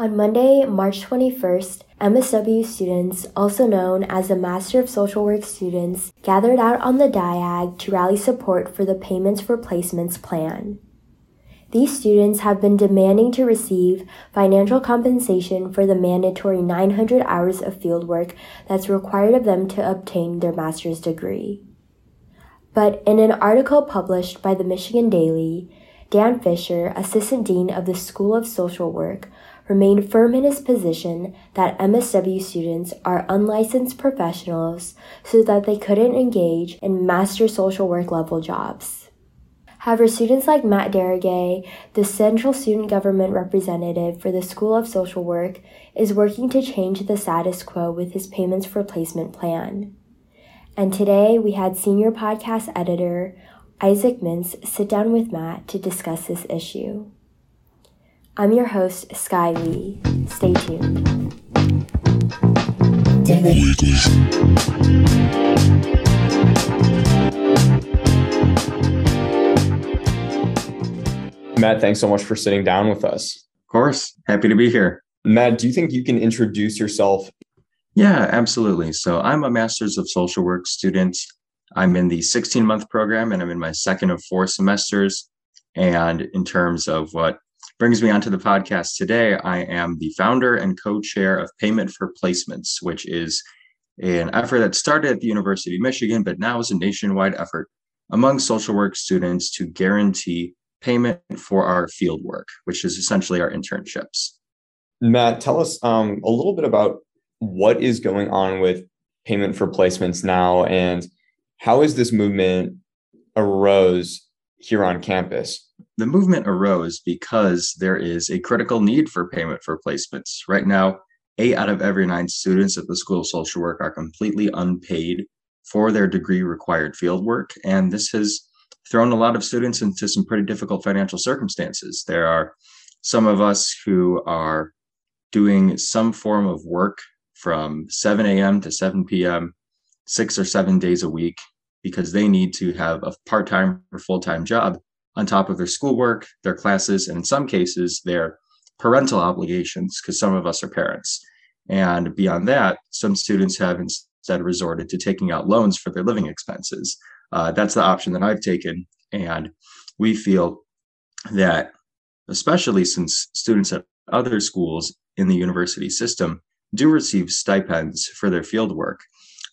On Monday, March 21st, MSW students, also known as the Master of Social Work students, gathered out on the DIAG to rally support for the Payments for Placements plan. These students have been demanding to receive financial compensation for the mandatory 900 hours of fieldwork that's required of them to obtain their master's degree. But in an article published by the Michigan Daily, Dan Fisher, Assistant Dean of the School of Social Work, remained firm in his position that MSW students are unlicensed professionals so that they couldn't engage in master social work level jobs. However, students like Matt Daragay, the Central Student Government Representative for the School of Social Work, is working to change the status quo with his payments for placement plan. And today we had senior podcast editor Isaac Mintz sit down with Matt to discuss this issue. I'm your host, Sky Lee. Stay tuned. Matt, thanks so much for sitting down with us. Of course. Happy to be here. Matt, do you think you can introduce yourself? Yeah, absolutely. So I'm a Master's of Social Work student. I'm in the 16 month program and I'm in my second of four semesters. And in terms of what brings me onto the podcast today. I am the founder and co chair of Payment for Placements, which is an effort that started at the University of Michigan, but now is a nationwide effort among social work students to guarantee payment for our field work, which is essentially our internships. Matt, tell us um, a little bit about what is going on with payment for placements now and how is this movement arose here on campus? The movement arose because there is a critical need for payment for placements. Right now, eight out of every nine students at the School of Social Work are completely unpaid for their degree required fieldwork. And this has thrown a lot of students into some pretty difficult financial circumstances. There are some of us who are doing some form of work from 7 a.m. to 7 p.m., six or seven days a week, because they need to have a part time or full time job on top of their schoolwork, their classes, and in some cases, their parental obligations, because some of us are parents. And beyond that, some students have instead resorted to taking out loans for their living expenses. Uh, that's the option that I've taken. And we feel that, especially since students at other schools in the university system do receive stipends for their field work,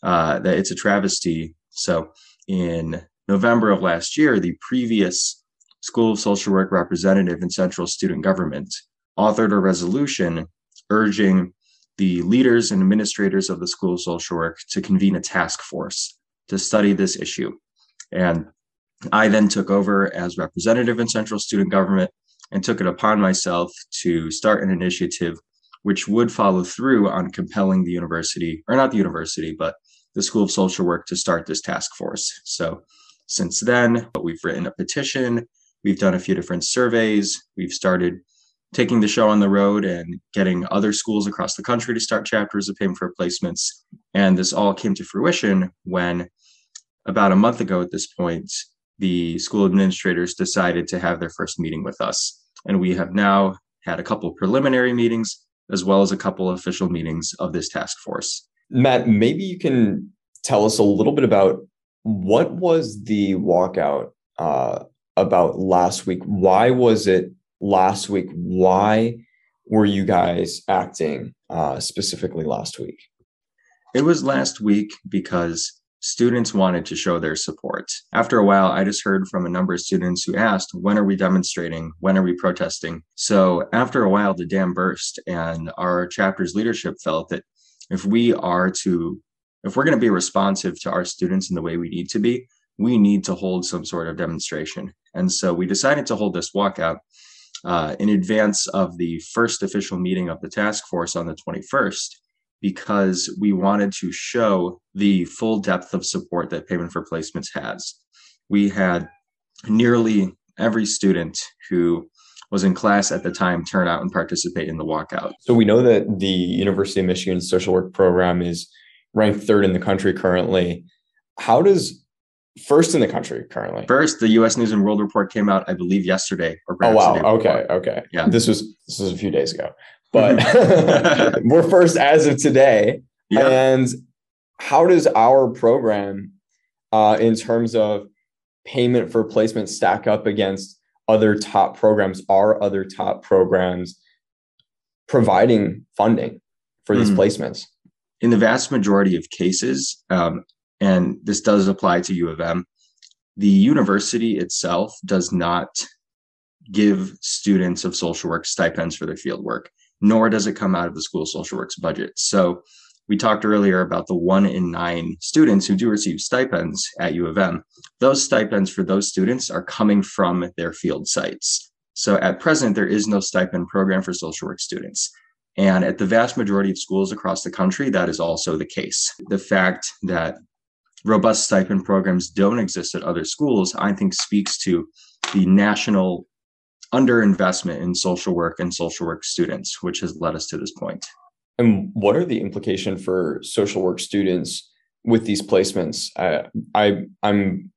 uh, that it's a travesty. So in November of last year, the previous School of Social Work representative in Central Student Government authored a resolution urging the leaders and administrators of the School of Social Work to convene a task force to study this issue. And I then took over as representative in Central Student Government and took it upon myself to start an initiative which would follow through on compelling the university, or not the university, but the School of Social Work to start this task force. So since then, we've written a petition, we've done a few different surveys, we've started taking the show on the road and getting other schools across the country to start chapters of payment for placements. And this all came to fruition when about a month ago at this point, the school administrators decided to have their first meeting with us. And we have now had a couple preliminary meetings as well as a couple official meetings of this task force. Matt, maybe you can tell us a little bit about what was the walkout uh, about last week? Why was it last week? Why were you guys acting uh, specifically last week? It was last week because students wanted to show their support. After a while, I just heard from a number of students who asked, When are we demonstrating? When are we protesting? So after a while, the dam burst, and our chapter's leadership felt that if we are to, if we're going to be responsive to our students in the way we need to be, we need to hold some sort of demonstration. And so we decided to hold this walkout uh, in advance of the first official meeting of the task force on the 21st because we wanted to show the full depth of support that Payment for Placements has. We had nearly every student who was in class at the time turn out and participate in the walkout. So we know that the University of Michigan social work program is ranked third in the country currently. How does first in the country currently? First, the U.S. News and World Report came out, I believe, yesterday. Or oh wow, okay, okay, yeah. This was this was a few days ago. but we're first as of today. Yeah. And how does our program, uh, in terms of payment for placement, stack up against other top programs? Are other top programs providing funding for these mm. placements? In the vast majority of cases, um, and this does apply to U of M, the university itself does not give students of social work stipends for their field work, nor does it come out of the school social works budget. So we talked earlier about the one in nine students who do receive stipends at U of M. Those stipends for those students are coming from their field sites. So at present, there is no stipend program for social work students. And at the vast majority of schools across the country, that is also the case. The fact that robust stipend programs don't exist at other schools, I think speaks to the national underinvestment in social work and social work students, which has led us to this point. And what are the implications for social work students with these placements? I, I I'm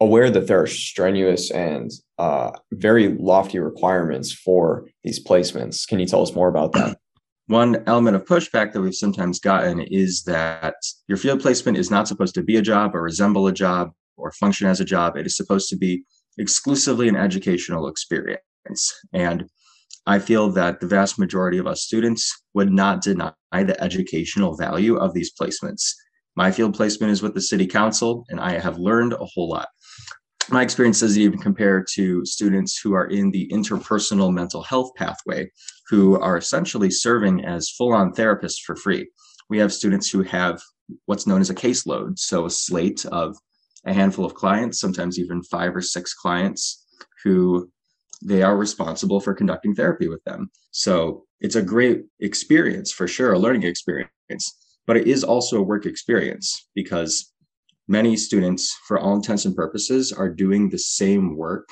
aware that there are strenuous and uh, very lofty requirements for these placements. Can you tell us more about that? One element of pushback that we've sometimes gotten is that your field placement is not supposed to be a job or resemble a job or function as a job. It is supposed to be exclusively an educational experience. And I feel that the vast majority of us students would not deny the educational value of these placements. My field placement is with the city council, and I have learned a whole lot. My experience doesn't even compare to students who are in the interpersonal mental health pathway, who are essentially serving as full on therapists for free. We have students who have what's known as a caseload, so a slate of a handful of clients, sometimes even five or six clients who they are responsible for conducting therapy with them. So it's a great experience for sure, a learning experience, but it is also a work experience because many students, for all intents and purposes, are doing the same work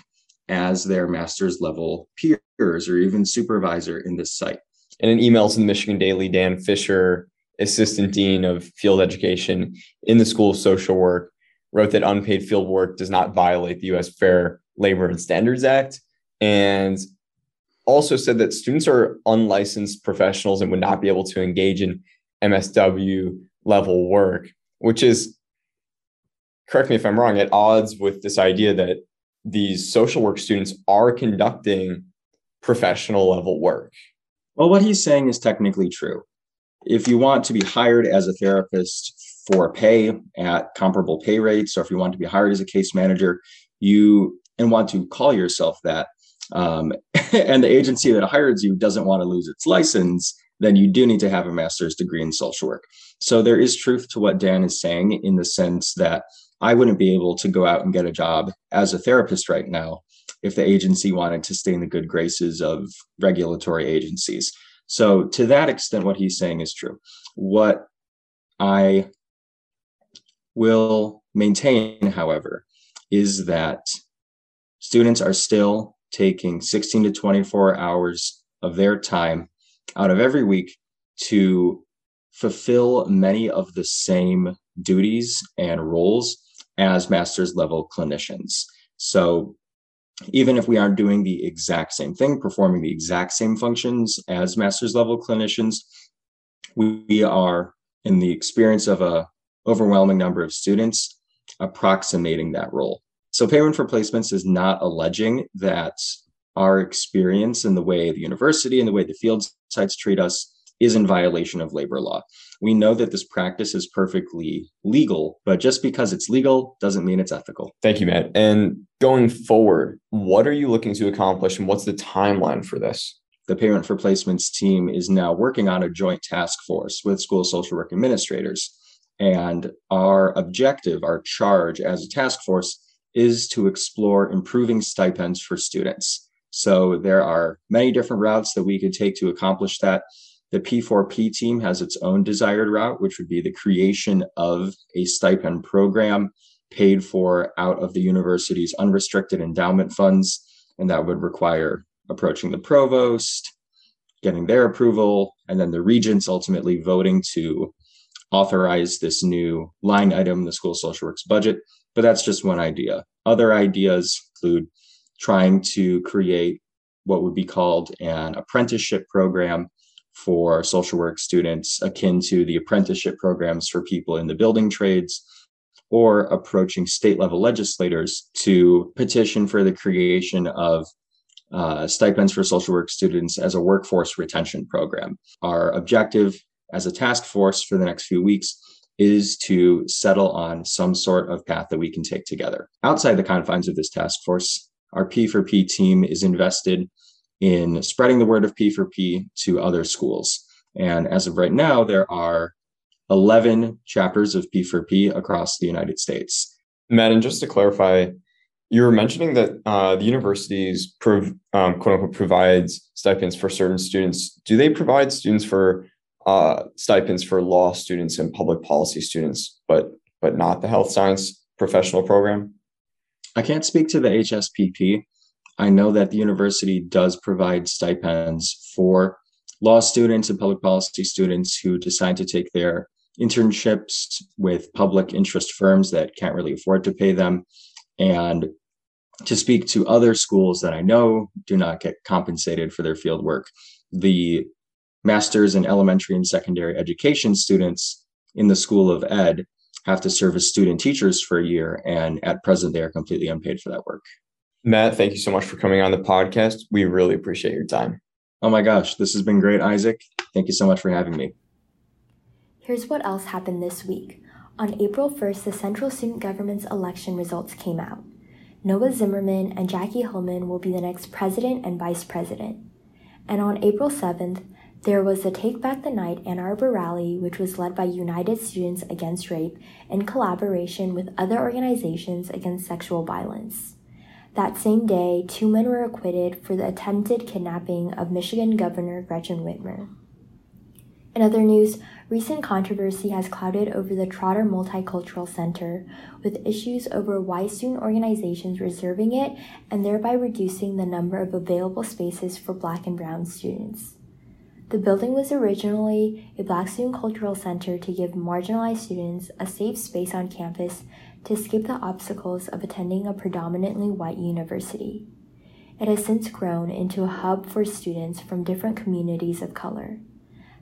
as their master's level peers or even supervisor in this site. In an email to the Michigan Daily, Dan Fisher, Assistant Dean of Field Education in the School of Social Work, wrote that unpaid field work does not violate the U.S. Fair Labor and Standards Act and also said that students are unlicensed professionals and would not be able to engage in MSW level work, which is, correct me if I'm wrong, at odds with this idea that these social work students are conducting professional level work. Well, what he's saying is technically true. If you want to be hired as a therapist for pay at comparable pay rates, or if you want to be hired as a case manager, you and want to call yourself that, um, and the agency that hires you doesn't want to lose its license, then you do need to have a master's degree in social work. So there is truth to what Dan is saying in the sense that I wouldn't be able to go out and get a job as a therapist right now if the agency wanted to stay in the good graces of regulatory agencies. So, to that extent, what he's saying is true. What I will maintain, however, is that students are still taking 16 to 24 hours of their time out of every week to fulfill many of the same duties and roles as master's level clinicians. So even if we aren't doing the exact same thing, performing the exact same functions as master's level clinicians, we are in the experience of a overwhelming number of students approximating that role. So payment for placements is not alleging that our experience in the way the university and the way the field sites treat us is in violation of labor law. We know that this practice is perfectly legal, but just because it's legal doesn't mean it's ethical. Thank you, Matt. And going forward, what are you looking to accomplish and what's the timeline for this? The payment for placements team is now working on a joint task force with school social work administrators. And our objective, our charge as a task force is to explore improving stipends for students. So there are many different routes that we could take to accomplish that. The P4P team has its own desired route, which would be the creation of a stipend program paid for out of the university's unrestricted endowment funds. And that would require approaching the provost, getting their approval, and then the regents ultimately voting to authorize this new line item in the school social works budget but that's just one idea. Other ideas include trying to create what would be called an apprenticeship program for social work students, akin to the apprenticeship programs for people in the building trades, or approaching state level legislators to petition for the creation of uh, stipends for social work students as a workforce retention program. Our objective as a task force for the next few weeks is to settle on some sort of path that we can take together. Outside the confines of this task force, our P4P team is invested in spreading the word of P4P to other schools. And as of right now, there are 11 chapters of P4P across the United States. Matt, and just to clarify, you were mentioning that uh, the universities prov- um, quote unquote provides stipends for certain students. Do they provide students for uh, stipends for law students and public policy students, but but not the health science professional program? I can't speak to the HSPP. I know that the university does provide stipends for law students and public policy students who decide to take their internships with public interest firms that can't really afford to pay them. And to speak to other schools that I know do not get compensated for their field work, the master's in elementary and secondary education students in the School of Ed have to serve as student teachers for a year. And at present, they are completely unpaid for that work. Matt, thank you so much for coming on the podcast. We really appreciate your time. Oh my gosh, this has been great, Isaac. Thank you so much for having me. Here's what else happened this week. On April 1st, the Central Student Government's election results came out. Noah Zimmerman and Jackie Hillman will be the next president and vice president. And on April 7th, there was the Take Back the Night Ann Arbor rally, which was led by United Students Against Rape in collaboration with other organizations against sexual violence. That same day, two men were acquitted for the attempted kidnapping of Michigan Governor Gretchen Whitmer. In other news, recent controversy has clouded over the Trotter Multicultural Center, with issues over why student organizations reserving it and thereby reducing the number of available spaces for Black and Brown students. The building was originally a Black Student Cultural Center to give marginalized students a safe space on campus to escape the obstacles of attending a predominantly white university. It has since grown into a hub for students from different communities of color.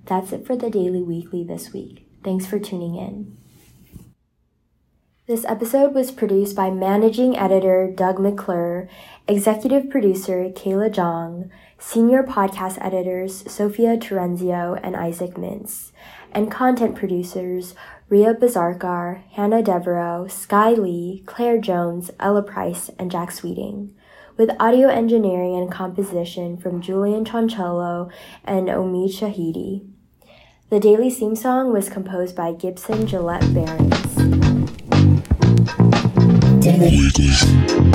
That's it for the Daily Weekly this week. Thanks for tuning in. This episode was produced by managing editor Doug McClure, executive producer Kayla Jong, senior podcast editors Sophia Terenzio and Isaac Mintz, and content producers Ria Bazarkar, Hannah Devereaux, Sky Lee, Claire Jones, Ella Price, and Jack Sweeting, with audio engineering and composition from Julian Choncello and Omid Shahidi. The daily theme song was composed by Gibson Gillette Barons. Weekly.